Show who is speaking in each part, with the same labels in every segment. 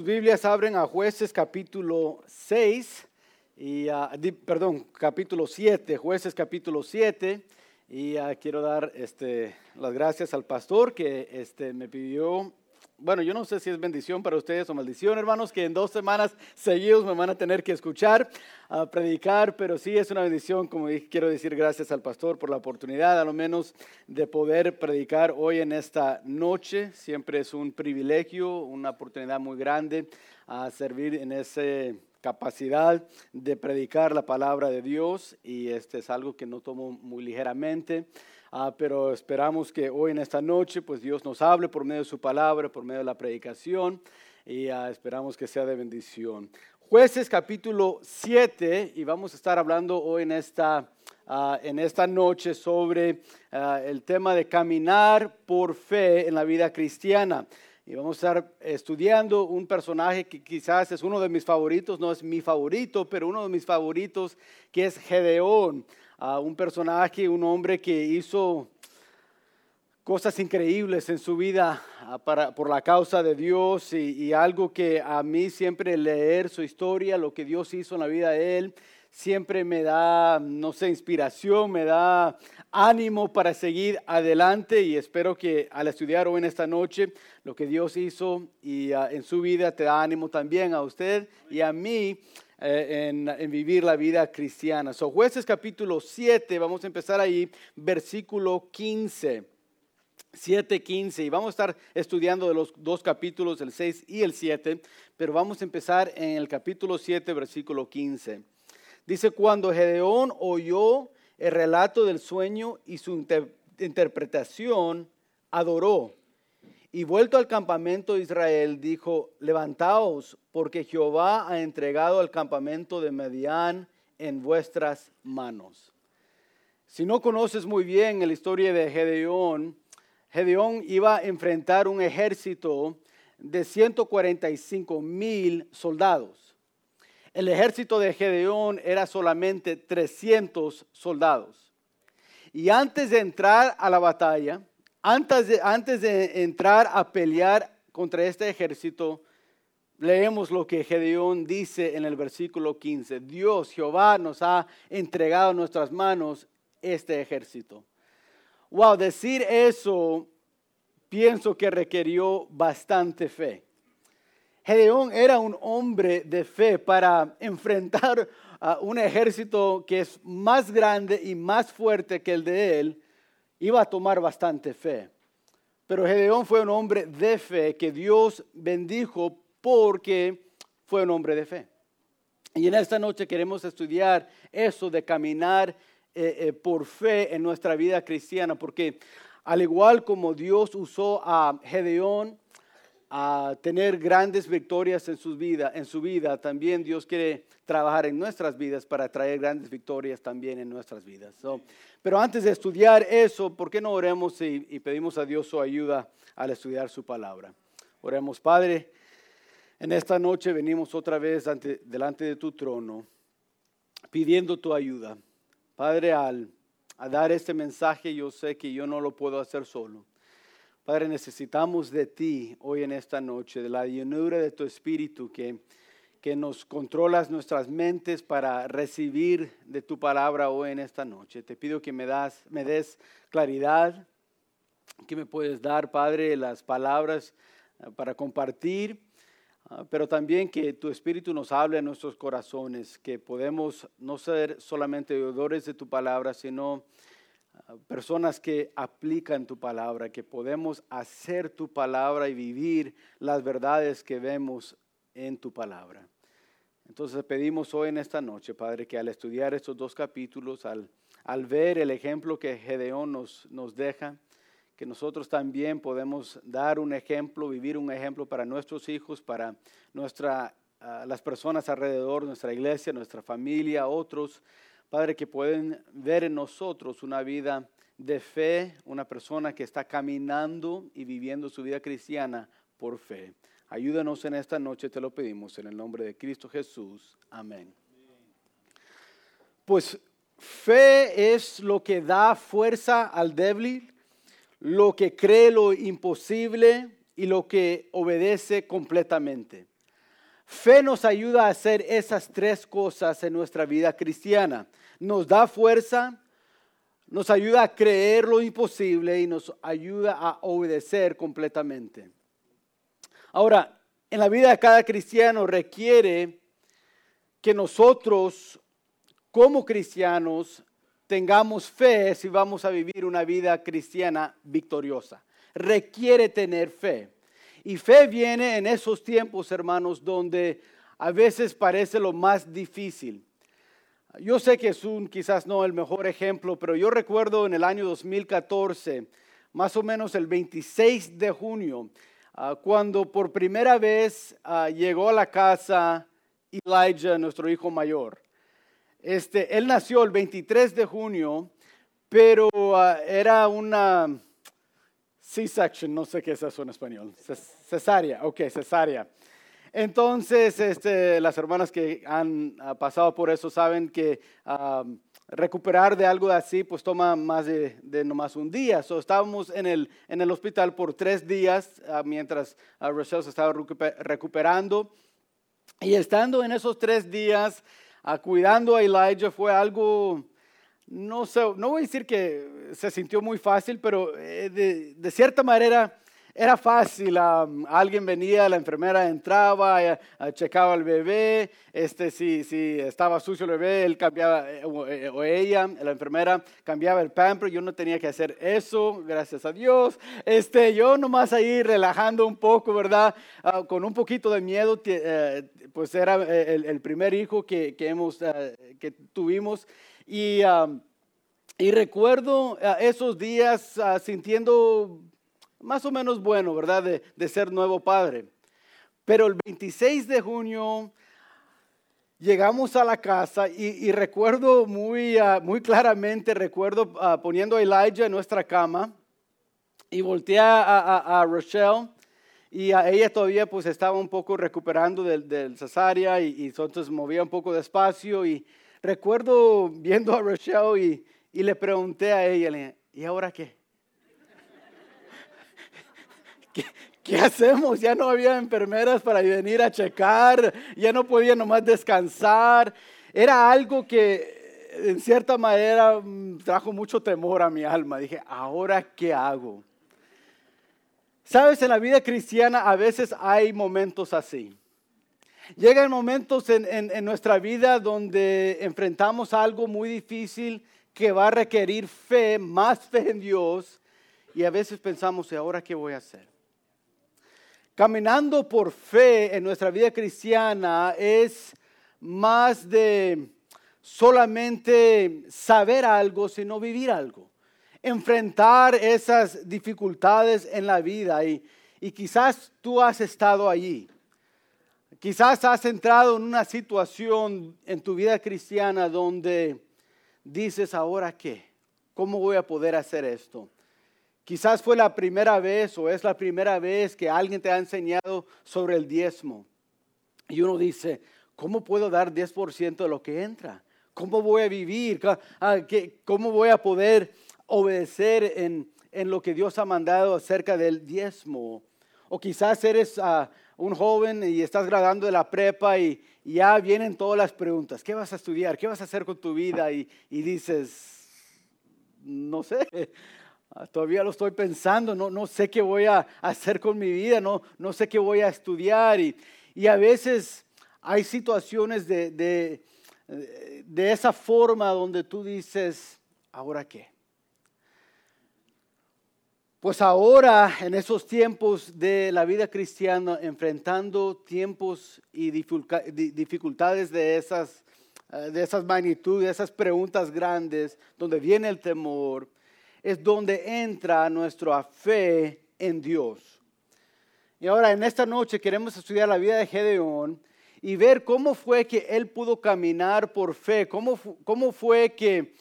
Speaker 1: Biblias abren a jueces capítulo 6, y, uh, perdón, capítulo 7, jueces capítulo 7, y uh, quiero dar este, las gracias al pastor que este, me pidió bueno, yo no sé si es bendición para ustedes o maldición, hermanos, que en dos semanas seguidos me van a tener que escuchar, a predicar, pero sí es una bendición, como dije, quiero decir gracias al pastor por la oportunidad, a lo menos, de poder predicar hoy en esta noche. Siempre es un privilegio, una oportunidad muy grande a servir en esa capacidad de predicar la palabra de Dios y este es algo que no tomo muy ligeramente. Ah, pero esperamos que hoy en esta noche pues Dios nos hable por medio de su palabra, por medio de la predicación y ah, esperamos que sea de bendición. Jueces capítulo 7 y vamos a estar hablando hoy en esta, ah, en esta noche sobre el tema de caminar por fe en la vida cristiana. Y vamos a estar estudiando un personaje que quizás es uno de mis favoritos, no es mi favorito, pero uno de mis favoritos, que es Gedeón a un personaje, un hombre que hizo cosas increíbles en su vida ah, para, por la causa de Dios y, algo que a mí siempre leer su historia, lo que Dios hizo en la vida de él, siempre me da, no sé, inspiración, me da ánimo para seguir adelante y espero que al estudiar hoy en esta noche lo que Dios hizo y uh, en su vida te da ánimo también a usted y a mí eh, en, vivir la vida cristiana. So, jueces capítulo 7, vamos a empezar ahí, versículo 15. 7, 15, y vamos a estar estudiando de los dos capítulos, el 6 y el 7, pero vamos a empezar en el capítulo 7, versículo 15. Dice, cuando Gedeón oyó el relato del sueño y su interpretación, adoró y vuelto al campamento de Israel, dijo, levantaos, porque Jehová ha entregado al campamento de Medián en vuestras manos. Si no conoces muy bien la historia de Gedeón, Gedeón iba a enfrentar un ejército de 145 mil soldados. El ejército de Gedeón era solamente 300 soldados. Y antes de entrar a la batalla, antes de, entrar a pelear contra este ejército, leemos lo que Gedeón dice en el versículo 15. Dios, Jehová, nos ha entregado en nuestras manos este ejército. Wow, decir eso pienso que requirió bastante fe. Gedeón era un hombre de fe para enfrentar a un ejército que es más grande y más fuerte que el de él iba a tomar bastante fe. Pero Gedeón fue un hombre de fe que Dios bendijo porque fue un hombre de fe. Y en esta noche queremos estudiar eso de caminar eh, eh, por fe en nuestra vida cristiana, porque al igual como Dios usó a Gedeón a tener grandes victorias en su vida, en su vida, también Dios quiere trabajar en nuestras vidas para traer grandes victorias también en nuestras vidas. Pero antes de estudiar eso, ¿por qué no oremos y, pedimos a Dios su ayuda al estudiar su palabra? Oremos, Padre, en esta noche venimos otra vez delante de tu trono pidiendo tu ayuda. Padre, al dar este mensaje yo sé que yo no lo puedo hacer solo. Padre, necesitamos de ti hoy en esta noche, de la llenura de tu espíritu que, que nos controlas nuestras mentes para recibir de tu palabra hoy en esta noche. Te pido que me, das, me des claridad, que me puedes dar, Padre, las palabras ah, para compartir, ah, pero también que tu espíritu nos hable a nuestros corazones, que podemos no ser solamente oidores de tu palabra, sino personas que aplican tu palabra, que podemos hacer tu palabra y vivir las verdades que vemos en tu palabra. Entonces pedimos hoy en esta noche, Padre, que al estudiar estos dos capítulos, al, al ver el ejemplo que Gedeón nos, nos deja, que nosotros también podemos dar un ejemplo, vivir un ejemplo para nuestros hijos, para nuestra, ah, las personas alrededor, nuestra iglesia, nuestra familia, otros, Padre, que pueden ver en nosotros una vida de fe, una persona que está caminando y viviendo su vida cristiana por fe. Ayúdanos en esta noche, te lo pedimos en el nombre de Cristo Jesús. Amén. Pues fe es lo que da fuerza al débil, lo que cree lo imposible y lo que obedece completamente. Fe nos ayuda a hacer esas tres cosas en nuestra vida cristiana. Nos da fuerza, nos ayuda a creer lo imposible y nos ayuda a obedecer completamente. Ahora, en la vida de cada cristiano requiere que nosotros como cristianos tengamos fe si vamos a vivir una vida cristiana victoriosa. Requiere tener fe. Y fe viene en esos tiempos, hermanos, donde a veces parece lo más difícil. Yo sé que es un quizás no el mejor ejemplo, pero yo recuerdo en el año 2014, más o menos el 26 de junio, ah, cuando por primera vez ah, llegó a la casa Elijah, nuestro hijo mayor. Este, él nació el 23 de junio, pero ah, era una C-section, no sé qué es eso en español. Cesárea, ok, cesárea. Entonces, este, las hermanas que han pasado por eso saben que recuperar de algo así pues toma más de, de nomás un día. So, estábamos en el, en el hospital por tres días uh, mientras Rochelle se estaba recuperando. Y estando en esos tres días cuidando a Elijah fue algo, no sé, no voy a decir que se sintió muy fácil, pero eh, de cierta manera era fácil, alguien venía, la enfermera entraba, eh, checaba al bebé, este, si, si estaba sucio el bebé, él cambiaba, eh, eh, o, ella, la enfermera, cambiaba el pamper, yo no tenía que hacer eso, gracias a Dios. Este, yo nomás ahí relajando un poco, ¿verdad? Ah, con un poquito de miedo, pues era el, primer hijo que, que hemos, que tuvimos. Y, y recuerdo esos días ah, sintiendo más o menos bueno, ¿verdad? De, ser nuevo padre. Pero el 26 de junio llegamos a la casa y, recuerdo muy, ah, muy claramente, recuerdo ah, poniendo a Elijah en nuestra cama y volteé a, Rochelle y a ella todavía pues estaba un poco recuperando del, cesárea y, entonces movía un poco despacio y recuerdo viendo a Rochelle y, y le pregunté a ella, ¿y ahora qué? ¿Qué, hacemos? Ya no había enfermeras para venir a checar, ya no podía nomás descansar. Era algo que en cierta manera mm, trajo mucho temor a mi alma. Dije, ¿ahora qué hago? Sabes, en la vida cristiana a veces hay momentos así. Llegan momentos en, en, nuestra vida donde enfrentamos algo muy difícil que va a requerir fe, más fe en Dios, y a veces pensamos, ¿y ahora qué voy a hacer? Caminando por fe en nuestra vida cristiana es más de solamente saber algo, sino vivir algo. Enfrentar esas dificultades en la vida y, y quizás tú has estado allí. Quizás has entrado en una situación en tu vida cristiana donde dices, ¿ahora qué? ¿Cómo voy a poder hacer esto? Quizás fue la primera vez o es la primera vez que alguien te ha enseñado sobre el diezmo. Y uno dice, ¿cómo puedo dar 10% de lo que entra? ¿Cómo voy a vivir? Ah, ¿Cómo voy a poder obedecer en, lo que Dios ha mandado acerca del diezmo? O quizás eres ah, un joven y estás graduando de la prepa y, ya vienen todas las preguntas. ¿Qué vas a estudiar? ¿Qué vas a hacer con tu vida? Y, dices, no sé, todavía lo estoy pensando, no, no sé qué voy a hacer con mi vida, no, no sé qué voy a estudiar. Y, y a veces hay situaciones de, de, de esa forma donde tú dices, ¿ahora qué? Pues ahora, en esos tiempos de la vida cristiana, enfrentando tiempos y dificultades de esas, eh, de esas magnitudes, esas preguntas grandes, donde viene el temor, es donde entra nuestra fe en Dios. Y ahora en esta noche queremos estudiar la vida de Gedeón y ver cómo fue que él pudo caminar por fe, cómo, cómo fue que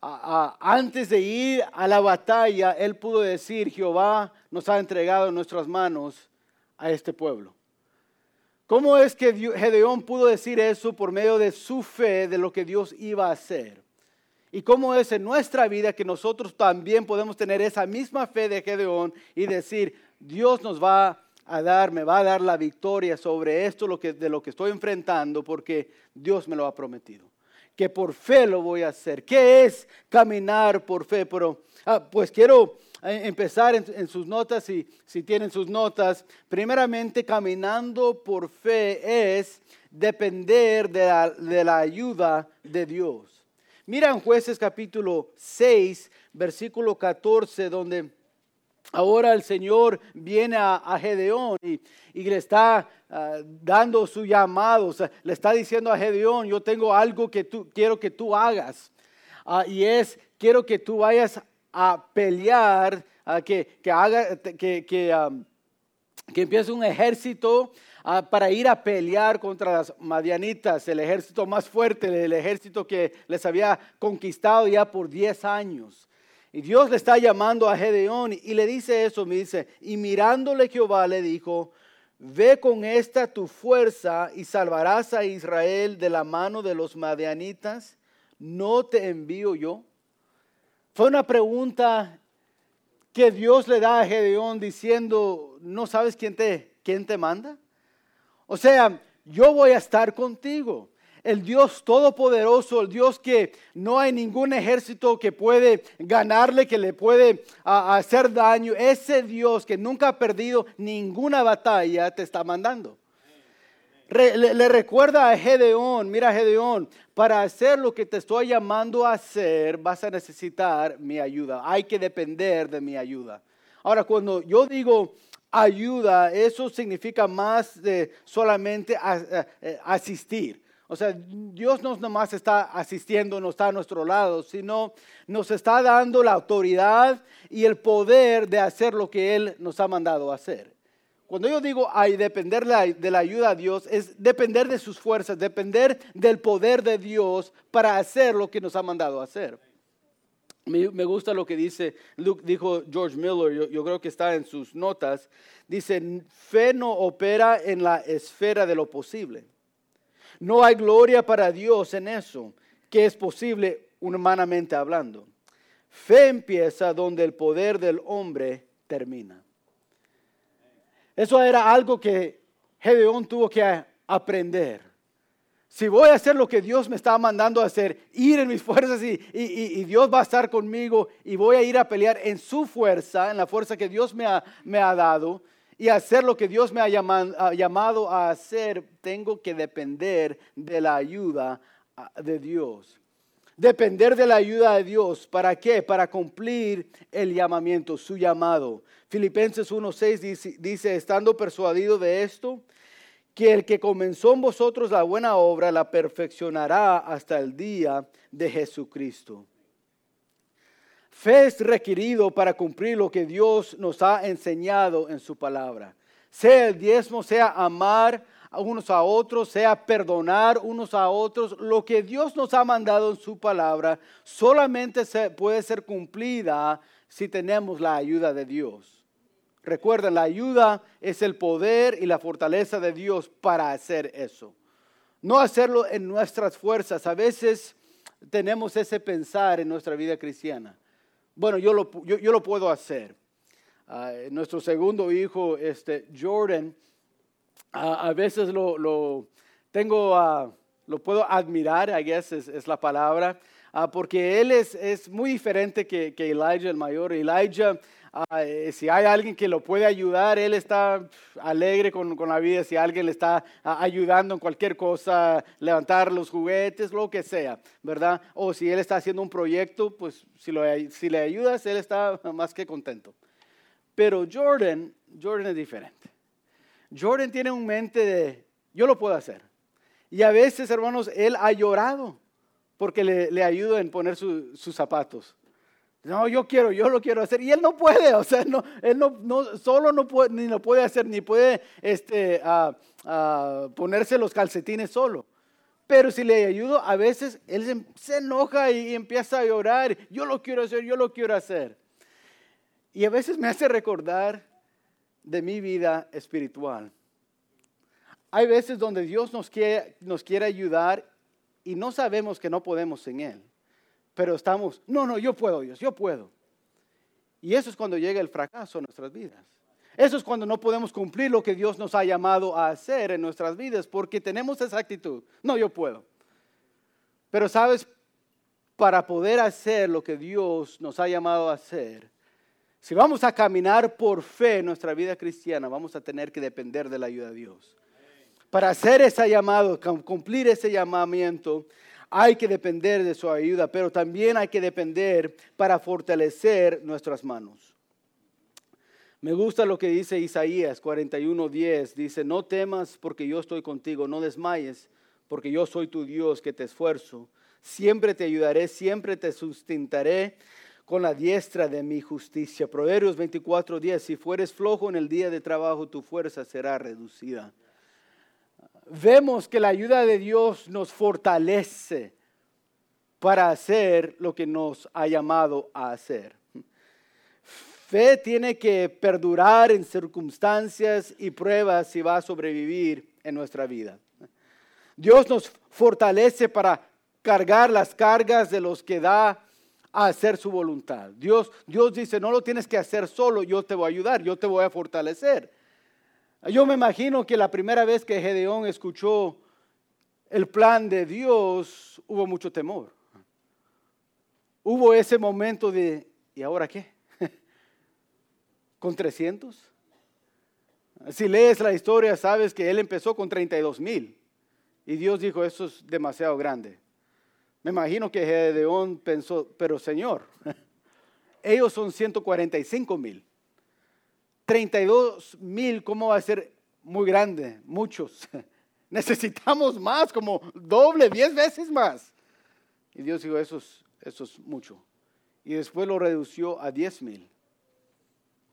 Speaker 1: antes de ir a la batalla él pudo decir, Jehová nos ha entregado en nuestras manos a este pueblo. ¿Cómo es que Gedeón pudo decir eso por medio de su fe de lo que Dios iba a hacer? Y cómo es en nuestra vida que nosotros también podemos tener esa misma fe de Gedeón y decir, Dios nos va a dar, me va a dar la victoria sobre esto lo que, de lo que estoy enfrentando porque Dios me lo ha prometido. Que por fe lo voy a hacer. ¿Qué es caminar por fe? Pero, ah, pues quiero eh, empezar en, sus notas, si, si tienen sus notas. Primeramente, caminando por fe es depender de la, de la ayuda de Dios. Mira en jueces capítulo 6, versículo 14, donde Ahora el Señor viene a, Gedeón y, le está ah, dando su llamado, le está diciendo a Gedeón, yo tengo algo que tú, quiero que tú hagas. Ah, y es, quiero que tú vayas a pelear, ah, que, que, haga, que, que, que empiece un ejército para ir a pelear contra las madianitas, el ejército más fuerte, el ejército que les había conquistado ya por 10 años. Y Dios le está llamando a Gedeón y le dice eso, me dice, y mirándole Jehová le dijo, ve con esta tu fuerza y salvarás a Israel de la mano de los madianitas, ¿no te envío yo? Fue una pregunta que Dios le da a Gedeón diciendo, ¿no sabes quién te, quién te manda? O sea, yo voy a estar contigo el Dios todopoderoso, el Dios que no hay ningún ejército que puede ganarle, que le puede hacer daño, ese Dios que nunca ha perdido ninguna batalla te está mandando. le, recuerda a Gedeón, mira Gedeón, para hacer lo que te estoy llamando a hacer vas a necesitar mi ayuda, hay que depender de mi ayuda. Ahora, cuando yo digo ayuda, eso significa más de solamente eh, asistir. O sea, Dios no está asistiendo, no está a nuestro lado, sino nos está dando la autoridad y el poder de hacer lo que Él nos ha mandado hacer. Cuando yo digo hay depender de la ayuda de Dios, es depender de sus fuerzas, depender del poder de Dios para hacer lo que nos ha mandado hacer. Me, gusta lo que dice, dijo George Miller, yo, yo creo que está en sus notas. Dice, fe no opera en la esfera de lo posible no hay gloria para Dios en eso, que es posible humanamente hablando. Fe empieza donde el poder del hombre termina. Eso era algo que Gedeón tuvo que aprender. Si voy a hacer lo que Dios me está mandando a hacer, ir en mis fuerzas y, Dios va a estar conmigo y voy a ir a pelear en su fuerza, en la fuerza que Dios me ha dado, y hacer lo que Dios me ha llamado a hacer, tengo que depender de la ayuda ah, de Dios. Depender de la ayuda de Dios. ¿Para qué? Para cumplir el llamamiento, su llamado. Filipenses 1.6 dice, dice, estando persuadido de esto, que el que comenzó en vosotros la buena obra la perfeccionará hasta el día de Jesucristo. Fe es requerido para cumplir lo que Dios nos ha enseñado en su palabra. Sea el diezmo, sea amar a unos a otros, sea perdonar unos a otros. Lo que Dios nos ha mandado en su palabra solamente puede ser cumplida si tenemos la ayuda de Dios. Recuerden, la ayuda es el poder y la fortaleza de Dios para hacer eso. No hacerlo en nuestras fuerzas. A veces tenemos ese pensar en nuestra vida cristiana bueno, yo lo, yo, lo puedo hacer. Ah, nuestro segundo hijo, este, Jordan, a veces lo, lo tengo, uh, lo puedo admirar, I guess es, es la palabra, uh, porque él es, es, muy diferente que, que Elijah el mayor. Elijah si hay alguien que lo puede ayudar, él está alegre con, con la vida. Si alguien le está ayudando en cualquier cosa, levantar los juguetes, lo que sea, ¿verdad? O si él está haciendo un proyecto, pues si, le ayudas, él está más que contento. Pero Jordan, Jordan es diferente. Jordan tiene un mente de, yo lo puedo hacer. Y a veces, hermanos, él ha llorado porque le, le ayudo en poner sus zapatos. No, yo quiero, yo lo quiero hacer. Y él no puede, o sea, él no, no, solo no puede, ni lo puede hacer, ni puede este, ponerse los calcetines solo. Pero si le ayudo, a veces él se, enoja y, empieza a llorar. Yo lo quiero hacer, yo lo quiero hacer. Y a veces me hace recordar de mi vida espiritual. Hay veces donde Dios nos quiere, nos quiere ayudar y no sabemos que no podemos en Él pero estamos, no, no, yo puedo, Dios, yo puedo. Y eso es cuando llega el fracaso en nuestras vidas. Eso es cuando no podemos cumplir lo que Dios nos ha llamado a hacer en nuestras vidas, porque tenemos esa actitud. No, yo puedo. Pero sabes, para poder hacer lo que Dios nos ha llamado a hacer, si vamos a caminar por fe en nuestra vida cristiana, vamos a tener que depender de la ayuda de Dios. Para hacer ese llamado, cumplir ese llamamiento, hay que depender de su ayuda, pero también hay que depender para fortalecer nuestras manos. Me gusta lo que dice Isaías 41:10. Dice, no temas porque yo estoy contigo, no desmayes porque yo soy tu Dios que te esfuerzo. Siempre te ayudaré, siempre te sustentaré con la diestra de mi justicia. Proverbios 24:10. Si fueres flojo en el día de trabajo, tu fuerza será reducida vemos que la ayuda de Dios nos fortalece para hacer lo que nos ha llamado a hacer. Fe tiene que perdurar en circunstancias y pruebas y va a sobrevivir en nuestra vida. Dios nos fortalece para cargar las cargas de los que da a hacer su voluntad. Dios, Dios dice, no lo tienes que hacer solo, yo te voy a ayudar, yo te voy a fortalecer. Yo me imagino que la primera vez que Gedeón escuchó el plan de Dios, hubo mucho temor. Hubo ese momento de, ¿y ahora qué? ¿Con 300? Si lees la historia, sabes que él empezó con 32 mil. Y Dios dijo, eso es demasiado grande. Me imagino que Gedeón pensó, pero Señor, ellos son 145 mil. 32 mil, ¿cómo va a ser muy grande? Muchos. Necesitamos más, como doble, diez veces más. Y Dios dijo, eso es, mucho. Y después lo redució a 10 mil.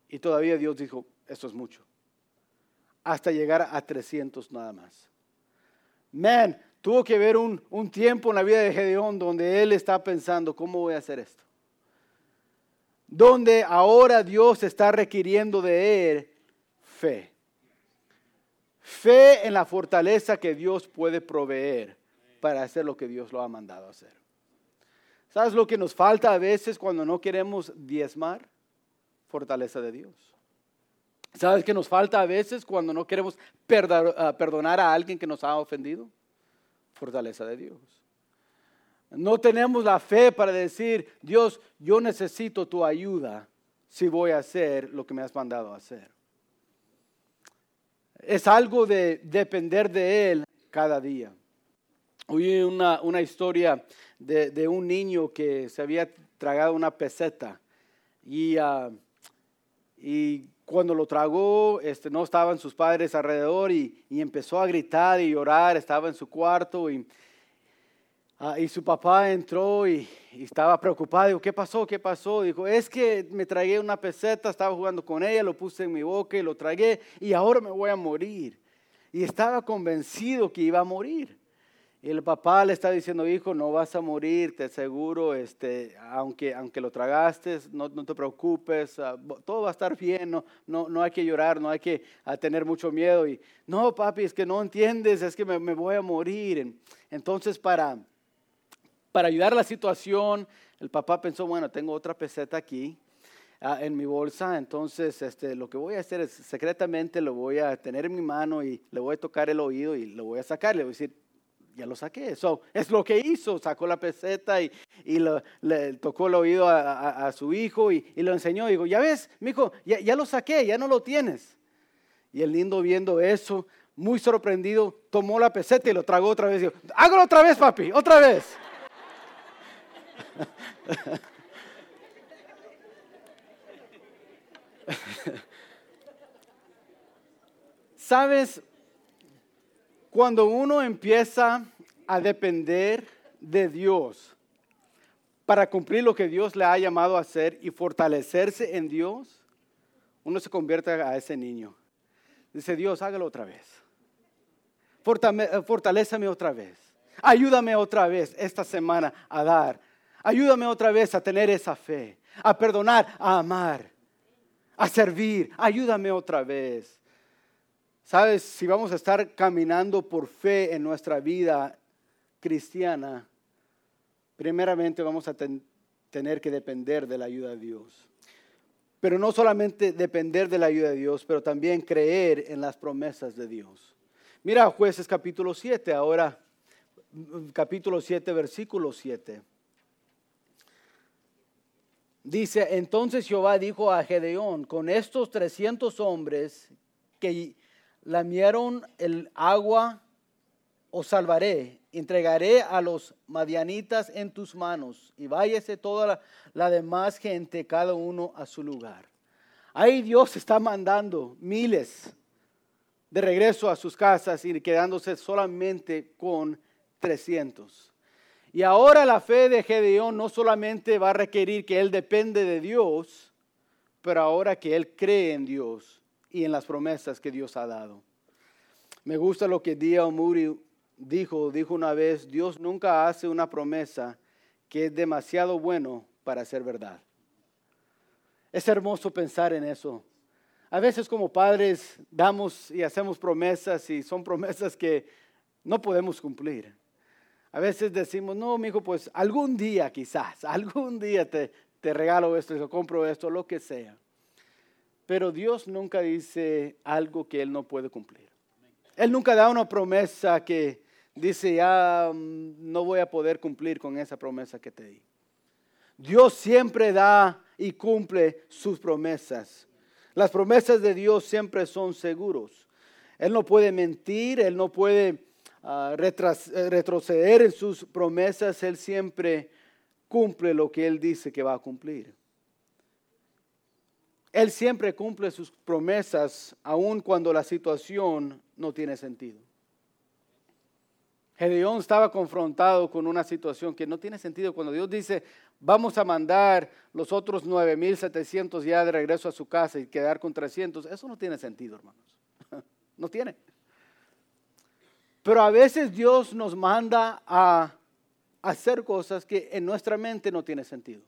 Speaker 1: Y todavía Dios dijo, eso es mucho. Hasta llegar a 300 nada más. Man, tuvo que haber un, un tiempo en la vida de Gedeón donde él está pensando, ¿cómo voy a hacer esto? Donde ahora Dios está requiriendo de él fe. Fe en la fortaleza que Dios puede proveer para hacer lo que Dios lo ha mandado hacer. ¿Sabes lo que nos falta a veces cuando no queremos diezmar? Fortaleza de Dios. ¿Sabes qué nos falta a veces cuando no queremos ah, perdonar a alguien que nos ha ofendido? Fortaleza de Dios. No tenemos la fe para decir, Dios, yo necesito tu ayuda si voy a hacer lo que me has mandado a hacer. Es algo de depender de Él cada día. Oí una, una historia de, un niño que se había tragado una peseta y, ah, y cuando lo tragó este, no estaban sus padres alrededor y, y empezó a gritar y llorar, estaba en su cuarto y Ah, y su papá entró y, estaba preocupado. Dijo, ¿qué pasó? ¿Qué pasó? Dijo, es que me tragué una peseta, estaba jugando con ella, lo puse en mi boca y lo tragué y ahora me voy a morir. Y estaba convencido que iba a morir. Y el papá le está diciendo, hijo, no vas a morir, te aseguro, este, aunque, aunque lo tragaste, no, no te preocupes, ah, todo va a estar bien, no, no, no hay que llorar, no hay que ah, tener mucho miedo. Y no, papi, es que no entiendes, es que me, me voy a morir. Entonces, para, para ayudar a la situación, el papá pensó, bueno, tengo otra peseta aquí ah, en mi bolsa, entonces este, lo que voy a hacer es secretamente lo voy a tener en mi mano y le voy a tocar el oído y lo voy a sacar, le voy a decir, ya lo saqué. eso es lo que hizo, sacó la peseta y, y le tocó el oído a, su hijo y, lo enseñó. Y dijo, ya ves, mi hijo, ya, ya lo saqué, ya no lo tienes. Y el lindo viendo eso, muy sorprendido, tomó la peseta y lo tragó otra vez. Y dijo, hágalo otra vez, papi, otra vez. Sabes, cuando uno empieza a depender de Dios para cumplir lo que Dios le ha llamado a hacer y fortalecerse en Dios, uno se convierte a ese niño. Dice Dios, hágalo otra vez. Fortalézame otra vez. Ayúdame otra vez esta semana a dar Ayúdame otra vez a tener esa fe, a perdonar, a amar, a servir. Ayúdame otra vez. Sabes, si vamos a estar caminando por fe en nuestra vida cristiana, primeramente vamos a tener que depender de la ayuda de Dios. Pero no solamente depender de la ayuda de Dios, pero también creer en las promesas de Dios. Mira jueces capítulo 7, ahora capítulo 7, versículo 7. Dice, entonces Jehová dijo a Gedeón, con estos 300 hombres que lamieron el agua, os salvaré, entregaré a los madianitas en tus manos y váyase toda la, la demás gente, cada uno a su lugar. Ahí Dios está mandando miles de regreso a sus casas y quedándose solamente con 300. Y ahora la fe de Gedeón no solamente va a requerir que él depende de Dios, pero ahora que él cree en Dios y en las promesas que Dios ha dado. Me gusta lo que Dia Omuri dijo, dijo una vez, Dios nunca hace una promesa que es demasiado bueno para ser verdad. Es hermoso pensar en eso. A veces como padres damos y hacemos promesas y son promesas que no podemos cumplir. A veces decimos, no, mi hijo, pues algún día quizás, algún día te, te regalo esto, te compro esto, lo que sea. Pero Dios nunca dice algo que Él no puede cumplir. Él nunca da una promesa que dice, ya mm, no voy a poder cumplir con esa promesa que te di. Dios siempre da y cumple sus promesas. Las promesas de Dios siempre son seguros. Él no puede mentir, Él no puede eh, retroceder en sus promesas, Él siempre cumple lo que Él dice que va a cumplir. Él siempre cumple sus promesas aun cuando la situación no tiene sentido. Gedeón estaba confrontado con una situación que no tiene sentido. Cuando Dios dice, vamos a mandar los otros 9.700 ya de regreso a su casa y quedar con 300, eso no tiene sentido, hermanos. No tiene. Pero a veces Dios nos manda a hacer cosas que en nuestra mente no tiene sentido.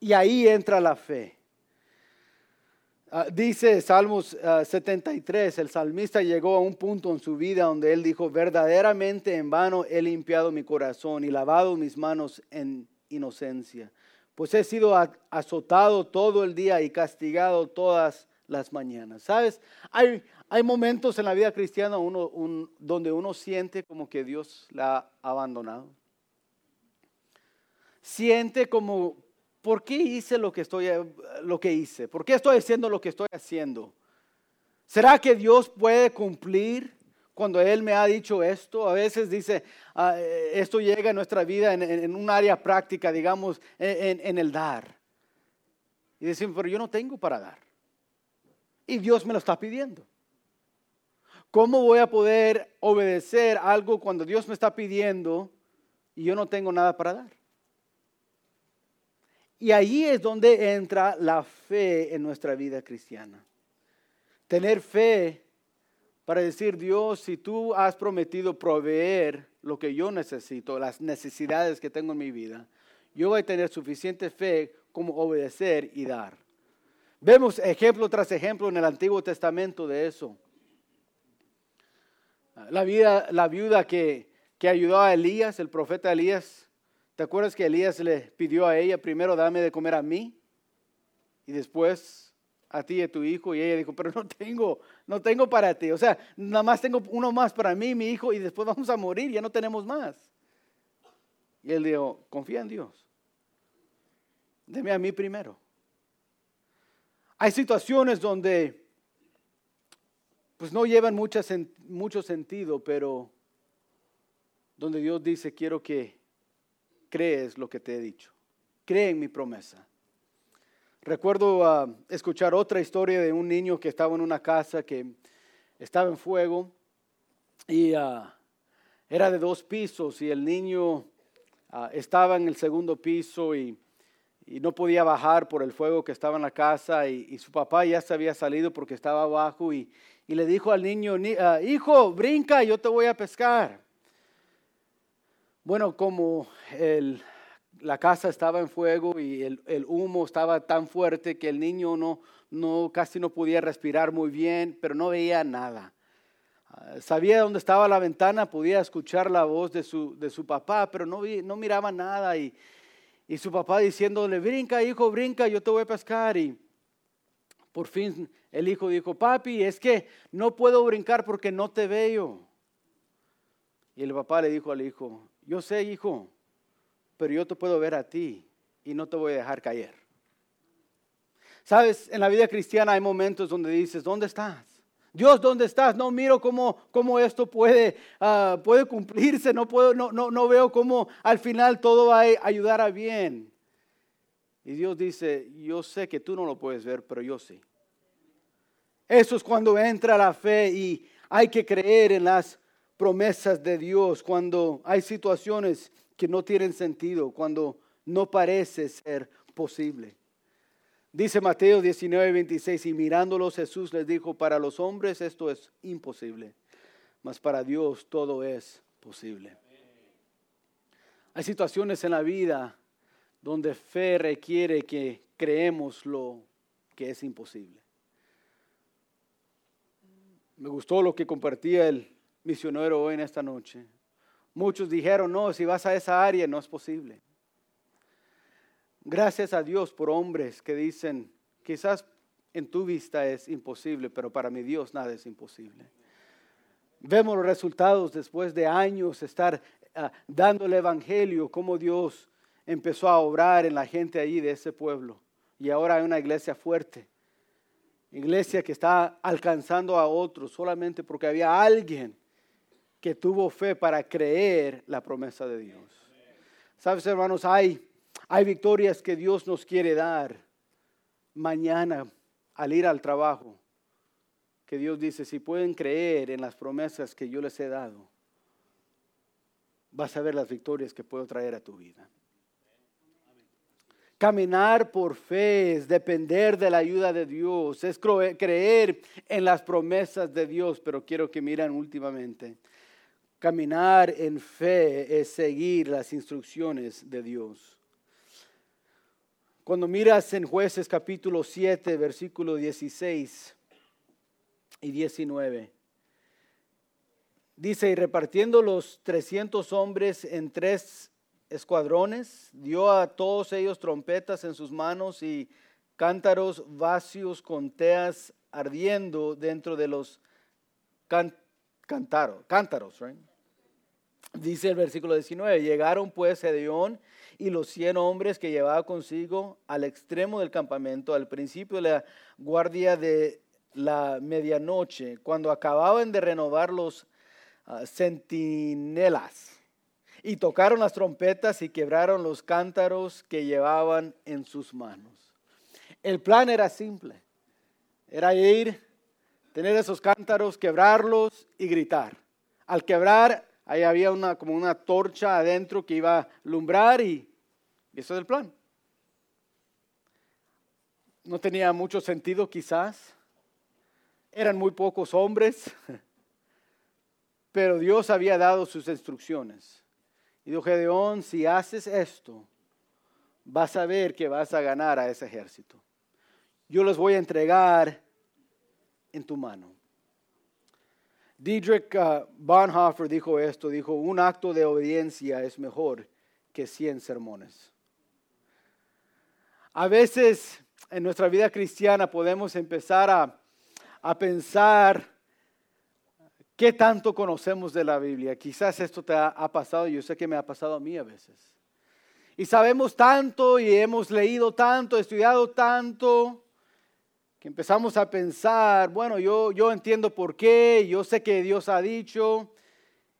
Speaker 1: Y ahí entra la fe. Ah, dice Salmos 73, ah, el salmista llegó a un punto en su vida donde él dijo, verdaderamente en vano he limpiado mi corazón y lavado mis manos en inocencia, pues he sido azotado todo el día y castigado todas las mañanas. ¿Sabes? Hay, hay momentos en la vida cristiana donde uno siente como que Dios la ha abandonado. Siente como, ¿por qué hice lo que, estoy, lo que hice? ¿Por qué estoy haciendo lo que estoy haciendo? ¿Será que Dios puede cumplir cuando Él me ha dicho esto? A veces dice, ah, esto llega a nuestra vida en, un área práctica, digamos, en, en el dar. Y decimos, pero yo no tengo para dar. Y Dios me lo está pidiendo. ¿Cómo voy a poder obedecer algo cuando Dios me está pidiendo y yo no tengo nada para dar? Y ahí es donde entra la fe en nuestra vida cristiana. Tener fe para decir, Dios, si tú has prometido proveer lo que yo necesito, las necesidades que tengo en mi vida, yo voy a tener suficiente fe como obedecer y dar. Vemos ejemplo tras ejemplo en el Antiguo Testamento de eso. La, vida, la viuda que, que ayudó a Elías, el profeta Elías, ¿te acuerdas que Elías le pidió a ella, primero dame de comer a mí y después a ti y a tu hijo? Y ella dijo, pero no tengo, no tengo para ti. O sea, nada más tengo uno más para mí, mi hijo, y después vamos a morir, ya no tenemos más. Y él dijo, confía en Dios. Deme a mí primero. Hay situaciones donde pues no llevan mucho sentido, pero donde Dios dice, quiero que crees lo que te he dicho, cree en mi promesa. Recuerdo ah, escuchar otra historia de un niño que estaba en una casa que estaba en fuego y ah, era de dos pisos y el niño ah, estaba en el segundo piso y, no podía bajar por el fuego que estaba en la casa y, y, su papá ya se había salido porque estaba abajo y, y le dijo al niño, ah, hijo, brinca, yo te voy a pescar. Bueno, como la casa estaba en fuego y el, humo estaba tan fuerte que el niño no, no, casi no podía respirar muy bien, pero no veía nada. Ah, sabía dónde estaba la ventana, podía escuchar la voz de su, de su papá, pero no, no miraba nada y, Y su papá diciéndole, brinca, hijo, brinca, yo te voy a pescar. Y por fin el hijo dijo, papi, es que no puedo brincar porque no te veo. Y el papá le dijo al hijo, yo sé, hijo, pero yo te puedo ver a ti y no te voy a dejar caer. Sabes, en la vida cristiana hay momentos donde dices, ¿dónde estás? Dios, ¿dónde estás? No miro cómo, cómo esto puede, ah, puede cumplirse, no, puedo, no, no, no veo cómo al final todo va a ayudar a bien. Y Dios dice, yo sé que tú no lo puedes ver, pero yo sí. Eso es cuando entra la fe y hay que creer en las promesas de Dios, cuando hay situaciones que no tienen sentido, cuando no parece ser posible. Dice Mateo 19, 26, y mirándolos Jesús les dijo, para los hombres esto es imposible, mas para Dios todo es posible. Hay situaciones en la vida donde fe requiere que creemos lo que es imposible. Me gustó lo que compartía el misionero hoy en esta noche. Muchos dijeron, no, si vas a esa área no es posible. Gracias a Dios por hombres que dicen, quizás en tu vista es imposible, pero para mi Dios nada es imposible. Vemos los resultados después de años estar uh, dando el Evangelio, cómo Dios empezó a obrar en la gente allí de ese pueblo. Y ahora hay una iglesia fuerte, iglesia que está alcanzando a otros solamente porque había alguien que tuvo fe para creer la promesa de Dios. Sabes, hermanos, hay, hay victorias que Dios nos quiere dar mañana al ir al trabajo. Que Dios dice, si pueden creer en las promesas que yo les he dado, vas a ver las victorias que puedo traer a tu vida. Caminar por fe es depender de la ayuda de Dios, es creer en las promesas de Dios, pero quiero que miren últimamente. Caminar en fe es seguir las instrucciones de Dios. Cuando miras en jueces capítulo 7, versículo 16 y 19, dice, y repartiendo los 300 hombres en tres escuadrones, dio a todos ellos trompetas en sus manos y cántaros vacíos con teas ardiendo dentro de los cántaros, cántaros, Dice el versículo 19, llegaron pues y los cien hombres que llevaba consigo al extremo del campamento, al principio de la guardia de la medianoche, cuando acababan de renovar los ah, centinelas y tocaron las trompetas y quebraron los cántaros que llevaban en sus manos. El plan era simple, era ir, tener esos cántaros, quebrarlos y gritar. Al quebrar, ahí había una, como una torcha adentro que iba a alumbrar y, y eso es el plan. No tenía mucho sentido quizás, eran muy pocos hombres, pero Dios había dado sus instrucciones. Y dijo Gedeón, si haces esto, vas a ver que vas a ganar a ese ejército. Yo los voy a entregar en tu mano. Dietrich uh, Bonhoeffer dijo esto, dijo, un acto de obediencia es mejor que cien sermones. A veces en nuestra vida cristiana podemos empezar a, a pensar ¿Qué tanto conocemos de la Biblia? Quizás esto te ha, pasado, yo sé que me ha pasado a mí a veces. Y sabemos tanto y hemos leído tanto, estudiado tanto, que empezamos a pensar, bueno, yo, yo entiendo por qué, yo sé que Dios ha dicho,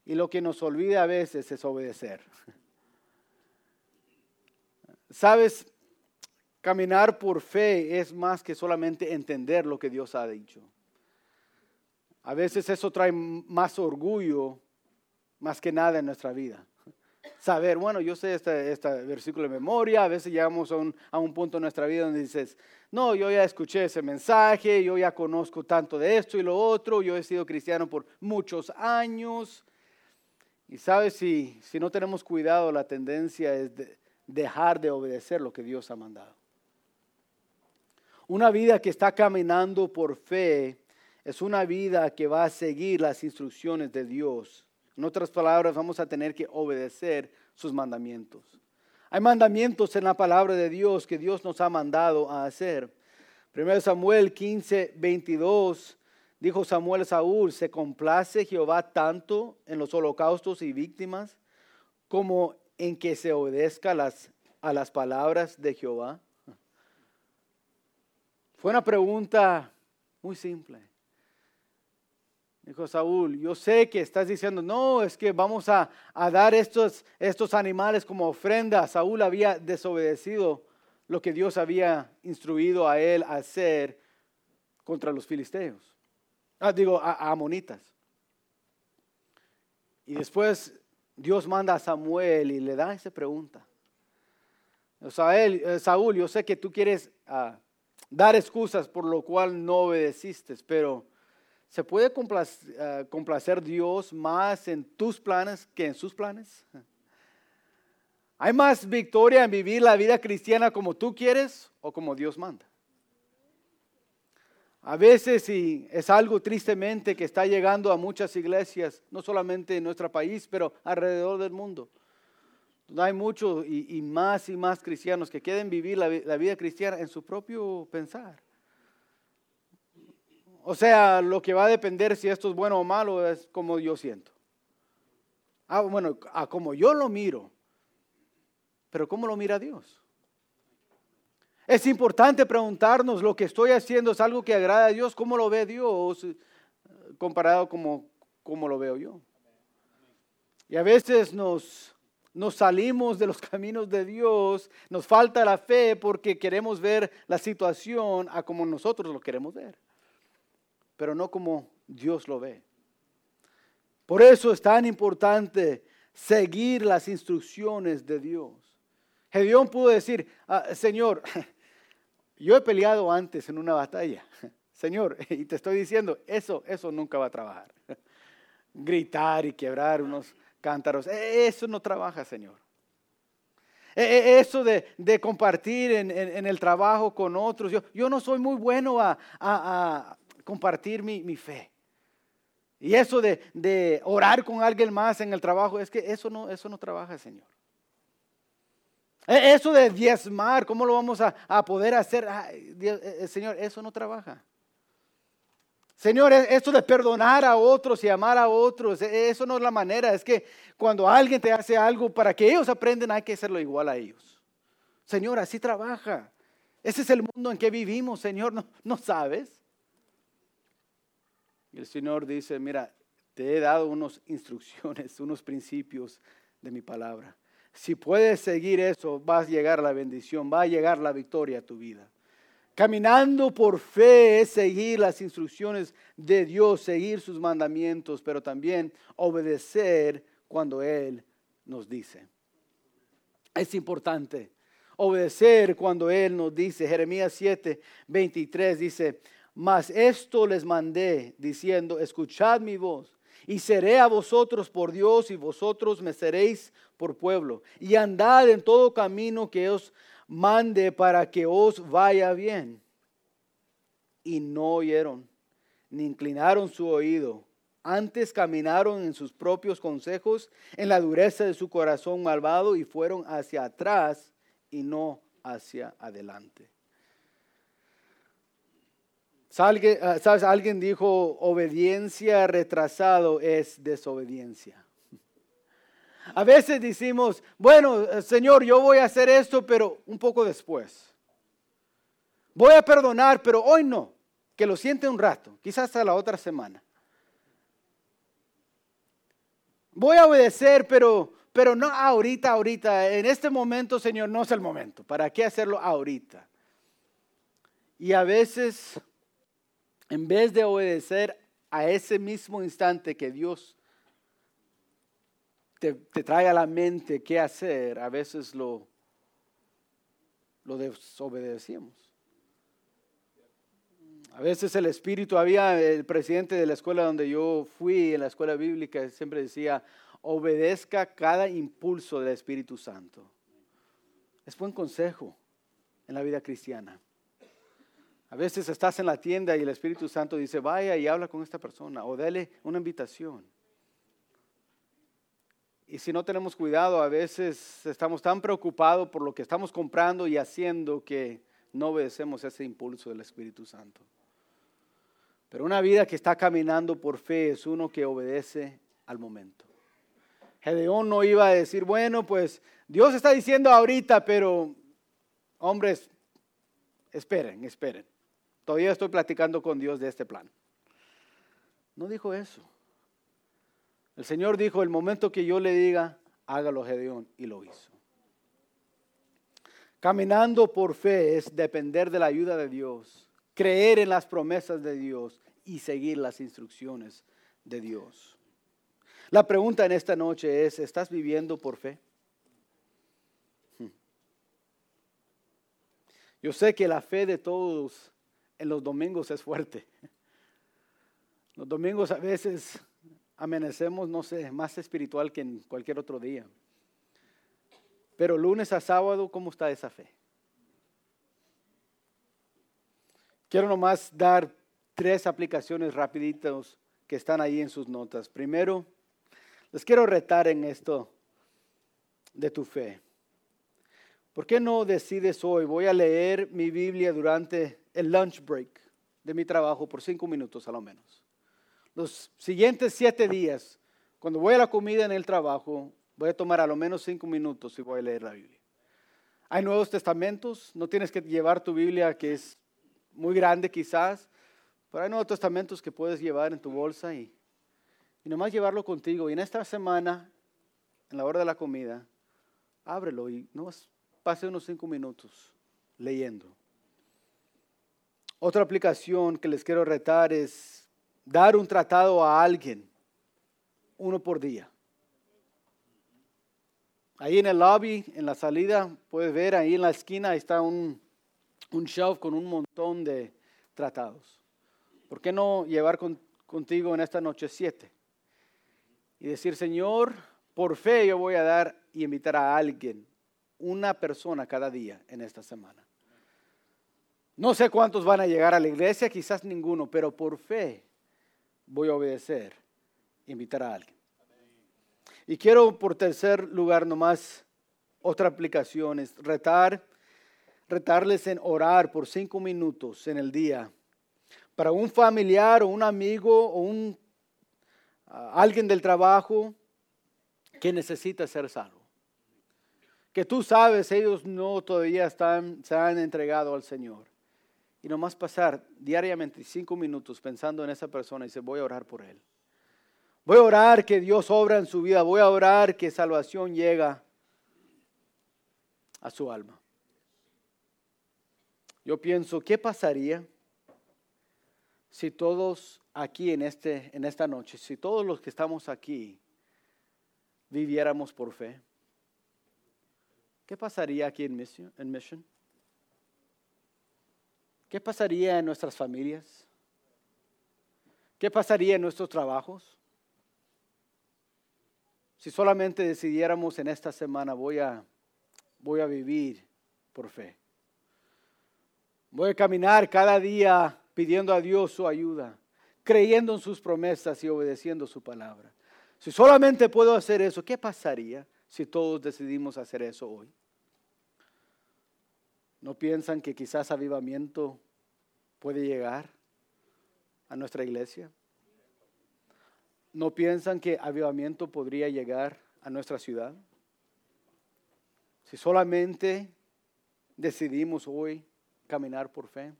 Speaker 1: y lo que nos olvida a veces es obedecer. Sabes, caminar por fe es más que solamente entender lo que Dios ha dicho. A veces eso trae más orgullo, más que nada en nuestra vida. Saber, bueno, yo sé este, versículo de memoria, a veces llegamos a un, a un punto en nuestra vida donde dices, no, yo ya escuché ese mensaje, yo ya conozco tanto de esto y lo otro, yo he sido cristiano por muchos años. Y sabes, si, si no tenemos cuidado, la tendencia es dejar de obedecer lo que Dios ha mandado. Una vida que está caminando por fe es una vida que va a seguir las instrucciones de Dios. En otras palabras, vamos a tener que obedecer sus mandamientos. Hay mandamientos en la palabra de Dios que Dios nos ha mandado a hacer. 1 Samuel 15, 22, dijo Samuel a Saúl, ¿se complace Jehová tanto en los holocaustos y víctimas como en que se obedezca a las palabras de Jehová? Fue una pregunta muy simple. Dijo Saúl, yo sé que estás diciendo, no, es que vamos a, dar estos, estos animales como ofrenda. Saúl había desobedecido lo que Dios había instruido a él a hacer contra los filisteos. Ah, digo, a, amonitas. Y después Dios manda a Samuel y le da esa pregunta. Eh, Saúl, yo sé que tú quieres ah, dar excusas por lo cual no obedeciste, pero ¿se puede complacer, ah, complacer Dios más en tus planes que en sus planes? ¿Hay más victoria en vivir la vida cristiana como tú quieres o como Dios manda? A veces, y es algo tristemente que está llegando a muchas iglesias, no solamente en nuestro país, pero alrededor del mundo. Hay muchos y, más y más cristianos que quieren vivir la, la vida cristiana en su propio pensar. O sea, lo que va a depender si esto es bueno o malo es como yo siento. Ah, bueno, a como yo lo miro, pero ¿cómo lo mira Dios? Es importante preguntarnos, ¿lo que estoy haciendo es algo que agrada a Dios? ¿Cómo lo ve Dios comparado como, como lo veo yo? Y a veces nos, nos salimos de los caminos de Dios, nos falta la fe porque queremos ver la situación a como nosotros lo queremos ver, pero no como Dios lo ve. Por eso es tan importante seguir las instrucciones de Dios. Gedeón pudo decir, ah, Señor, yo he peleado antes en una batalla. Señor, y te estoy diciendo, eso, eso nunca va a trabajar. Gritar y quebrar unos cántaros, e, eso no trabaja, Señor. E, e, eso de, compartir en, el trabajo con otros, yo, yo no soy muy bueno a, compartir mi, mi, fe. Y eso de, de, orar con alguien más en el trabajo, es que eso no, eso no trabaja, Señor. E, eso de diezmar, ¿cómo lo vamos a, poder hacer? Eh, eh, Señor, eso no trabaja. Señor, e, eso de perdonar a otros y amar a otros, e, eso no es la manera. Es que cuando alguien te hace algo para que ellos aprendan, hay que hacerlo igual a ellos. Señor, así trabaja. Ese es el mundo en que vivimos, Señor, ¿no, no sabes? Y el Señor dice, mira, te he dado unas instrucciones, unos principios de mi palabra. Si puedes seguir eso, vas a llegar la bendición, va a llegar la victoria a tu vida. Caminando por fe es seguir las instrucciones de Dios, seguir sus mandamientos, pero también obedecer cuando Él nos dice. Es importante obedecer cuando Él nos dice. Jeremías 7, 23 dice, mas esto les mandé diciendo, escuchad mi voz y seré a vosotros por Dios y vosotros me seréis por pueblo. Y andad en todo camino que os mande para que os vaya bien. Y no oyeron, ni inclinaron su oído. Antes caminaron en sus propios consejos, en la dureza de su corazón malvado, y fueron hacia atrás y no hacia adelante. Ah, ¿Sabes? Alguien dijo, obediencia retrasado es desobediencia. A veces decimos, bueno, eh, Señor, yo voy a hacer esto, pero un poco después. Voy a perdonar, pero hoy no. Que lo siente un rato, quizás hasta la otra semana. Voy a obedecer, pero, pero no ahorita, ahorita. En este momento, Señor, no es el momento. ¿Para qué hacerlo ahorita? Y a veces en vez de obedecer a ese mismo instante que Dios te, trae a la mente qué hacer, a veces lo, lo desobedecemos. A veces el Espíritu, había el presidente de la escuela donde yo fui, en la escuela bíblica, siempre decía, obedezca cada impulso del Espíritu Santo. Es buen consejo en la vida cristiana. A veces estás en la tienda y el Espíritu Santo dice, vaya y habla con esta persona o dale una invitación. Y si no tenemos cuidado, a veces estamos tan preocupados por lo que estamos comprando y haciendo que no obedecemos ese impulso del Espíritu Santo. Pero una vida que está caminando por fe es uno que obedece al momento. Gedeón no iba a decir, bueno, pues Dios está diciendo ahorita, pero hombres, esperen, esperen. Todavía estoy platicando con Dios de este plan. No dijo eso. El Señor dijo, el momento que yo le diga, hágalo Gedeón, y lo hizo. Caminando por fe es depender de la ayuda de Dios, creer en las promesas de Dios y seguir las instrucciones de Dios. La pregunta en esta noche es, ¿estás viviendo por fe? Hmm. Yo sé que la fe de todos en los domingos es fuerte. Los domingos a veces amanecemos, no sé, más espiritual que en cualquier otro día. Pero lunes a sábado, ¿cómo está esa fe? Quiero nomás dar tres aplicaciones rapiditas que están ahí en sus notas. Primero, les quiero retar en esto de tu fe. ¿Por qué no decides hoy? Voy a leer mi Biblia durante el lunch break de mi trabajo por cinco minutos a lo menos los siguientes siete días, cuando voy a la comida en el trabajo, voy a tomar a lo menos cinco minutos y voy a leer la Biblia. Hay nuevos testamentos, no tienes que llevar tu Biblia que es muy grande quizás, pero hay nuevos testamentos que puedes llevar en tu bolsa y, y nomás llevarlo contigo. Y en esta semana, en la hora de la comida, ábrelo y no pase unos cinco minutos leyendo. Otra aplicación que les quiero retar es dar un tratado a alguien, uno por día. Ahí en el lobby, en la salida, puedes ver ahí en la esquina está un, un shelf con un montón de tratados. ¿Por qué no llevar contigo en esta noche siete? Y decir, Señor, por fe yo voy a dar y invitar a alguien, una persona cada día en esta semana. No sé cuántos van a llegar a la iglesia, quizás ninguno, pero por fe voy a obedecer, invitar a alguien. Y quiero por tercer lugar nomás otra aplicación, es retar, retarles en orar por cinco minutos en el día para un familiar o un amigo o un, alguien del trabajo que necesita ser salvo. Que tú sabes, ellos no todavía están, se han entregado al Señor y nomás pasar diariamente cinco minutos pensando en esa persona y decir, voy a orar por él. Voy a orar que Dios obra en su vida. Voy a orar que salvación llega a su alma. Yo pienso, ¿qué pasaría si todos aquí en, este, en esta noche, si todos los que estamos aquí viviéramos por fe? ¿Qué pasaría aquí en Mission? En mission? ¿Qué pasaría en nuestras familias? ¿Qué pasaría en nuestros trabajos? Si solamente decidiéramos en esta semana voy a, voy a vivir por fe. Voy a caminar cada día pidiendo a Dios su ayuda, creyendo en sus promesas y obedeciendo su palabra. Si solamente puedo hacer eso, ¿qué pasaría si todos decidimos hacer eso hoy? ¿No piensan que quizás avivamiento puede llegar a nuestra iglesia? ¿No piensan que avivamiento podría llegar a nuestra ciudad? Si solamente decidimos hoy caminar por fe.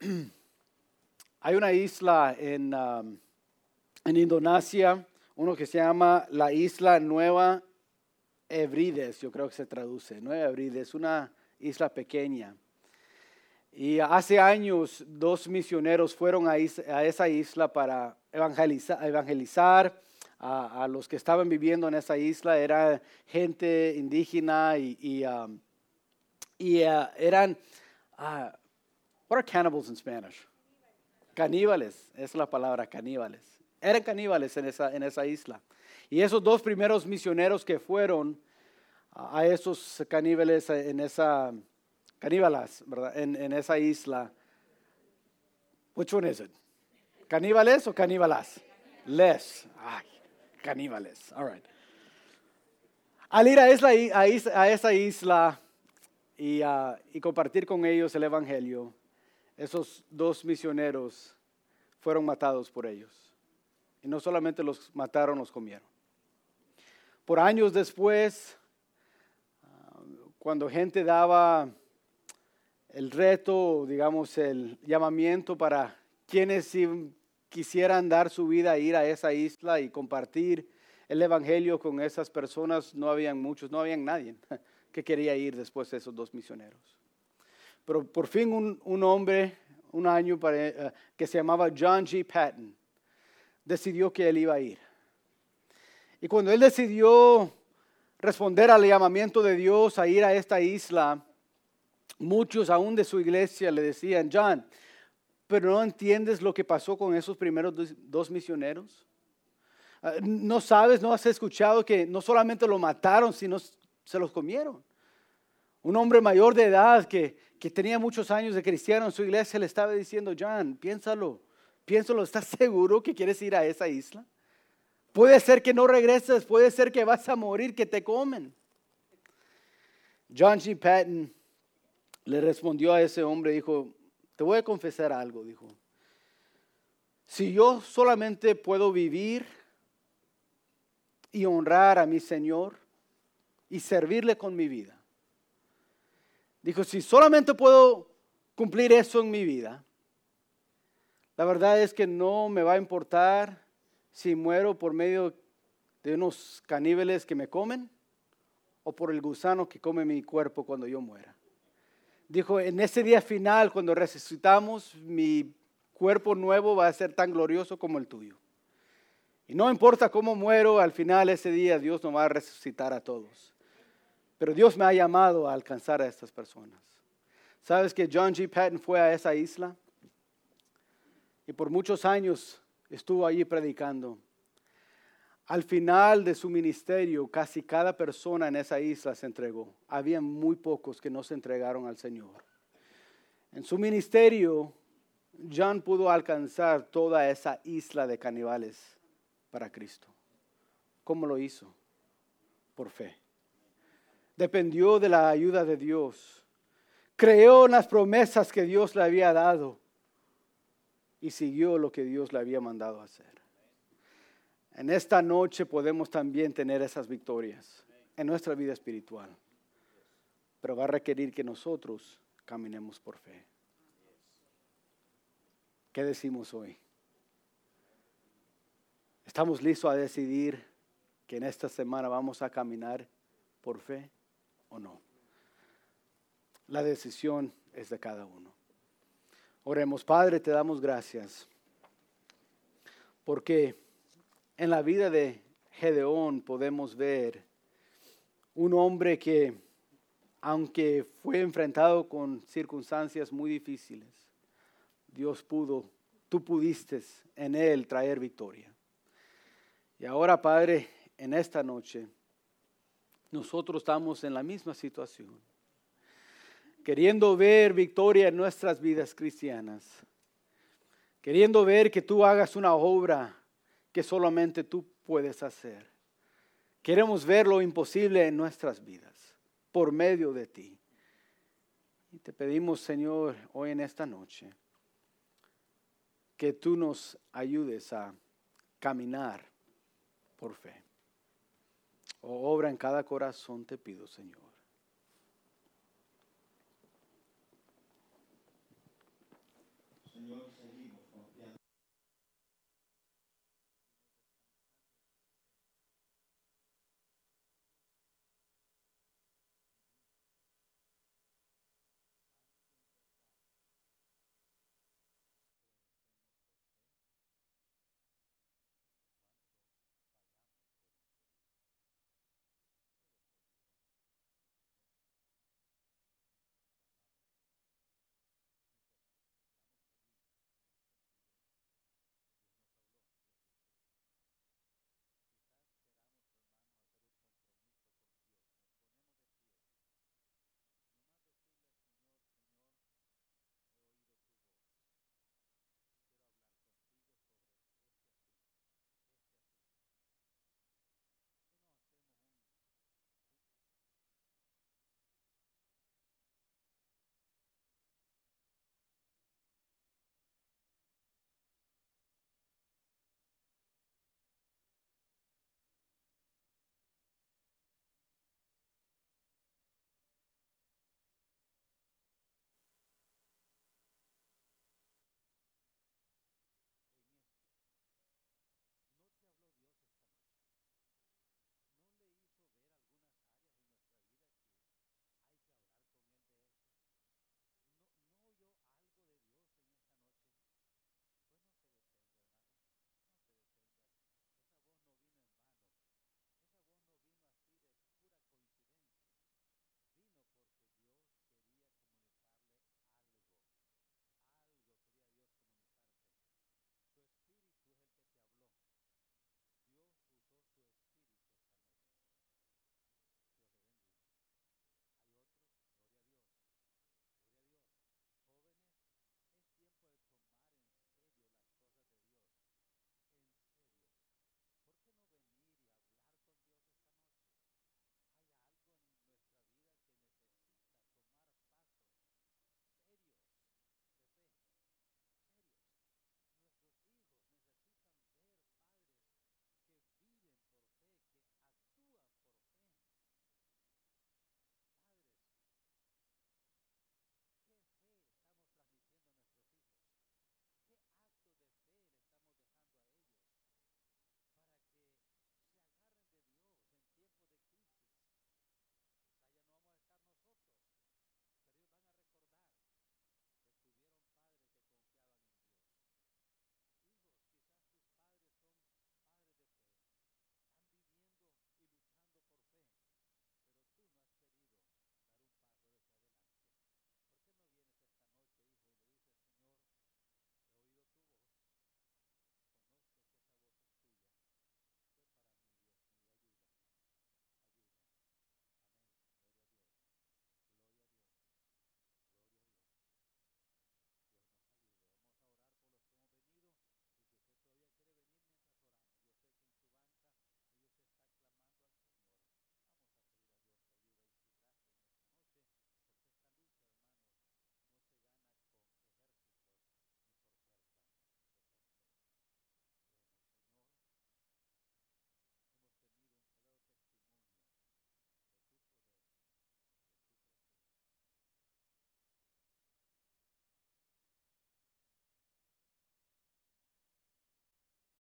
Speaker 1: Hay una isla en, um, en Indonesia, uno que se llama la isla Nueva Hebrides, yo creo que se traduce, Nueva Hebrides, una isla pequeña. Y hace años dos misioneros fueron a, esa isla para evangelizar, a, los que estaban viviendo en esa isla. Era gente indígena y, um, uh, eran, uh, what are cannibals in Spanish? Caníbales, es la palabra caníbales. Eran caníbales en esa isla. Y esos dos primeros misioneros que fueron a esos caníbales en esa, caníbales, ¿verdad? En, esa isla. Which one is it? ¿Caníbales o caníbalas? Les. Caníbales. All right. Al ir a esa, isla y, y compartir con ellos el Evangelio, esos dos misioneros fueron matados por ellos. Y no solamente los mataron, los comieron. Por años después, cuando gente daba el reto, digamos, el llamamiento para quienes quisieran dar su vida ir a esa isla y compartir el Evangelio con esas personas, no habían muchos, no habían nadie que quería ir después de esos dos misioneros. Pero por fin un, hombre, un año eh, que se llamaba John G. Patton, decidió que él iba a ir. Y cuando él decidió responder al llamamiento de Dios a ir a esta isla, muchos aún de su iglesia le decían, John, pero no entiendes lo que pasó con esos primeros dos misioneros. Ah, no sabes, no has escuchado que no solamente lo mataron, sino se los comieron. Un hombre mayor de edad que, que tenía muchos años de cristiano en su iglesia le estaba diciendo, John, piénsalo, piénsalo, ¿estás seguro que quieres ir a esa isla? Puede ser que no regreses, puede ser que vas a morir, que te comen. John G. Patton le respondió a ese hombre, dijo, te voy a confesar algo, dijo. Si yo solamente puedo vivir y honrar a mi Señor y servirle con mi vida. Dijo, si solamente puedo cumplir eso en mi vida, la verdad es que no me va a importar si muero por medio de unos caníbales que me comen o por el gusano que come mi cuerpo cuando yo muera. Dijo, en ese día final, cuando resucitamos, mi cuerpo nuevo va a ser tan glorioso como el tuyo. Y no importa cómo muero, al final ese día Dios nos va a resucitar a todos. Pero Dios me ha llamado a alcanzar a estas personas. ¿Sabes que John G. Patton fue a esa isla? Y por muchos años estuvo allí predicando. Al final de su ministerio, casi cada persona en esa isla se entregó. Había muy pocos que no se entregaron al Señor. En su ministerio, John pudo alcanzar toda esa isla de caníbales para Cristo. ¿Cómo lo hizo? Por fe. Dependió de la ayuda de Dios. Creó en las promesas que Dios le había dado y siguió lo que Dios le había mandado hacer. En esta noche podemos también tener esas victorias en nuestra vida espiritual, pero va a requerir que nosotros caminemos por fe. ¿Qué decimos hoy? ¿Estamos listos a decidir que en esta semana vamos a caminar por fe o no? La decisión es de cada uno. Oremos, Padre, te damos gracias porque en la vida de Gedeón podemos ver un hombre que, aunque fue enfrentado con circunstancias muy difíciles, Dios pudo, tú pudiste en él traer victoria. Y ahora, Padre, en esta noche, nosotros estamos en la misma situación queriendo ver victoria en nuestras vidas cristianas, queriendo ver que tú hagas una obra que solamente tú puedes hacer. Queremos ver lo imposible en nuestras vidas por medio de ti. Y te pedimos, Señor, hoy en esta noche, que tú nos ayudes a caminar por fe. O obra en cada corazón, te pido, Señor.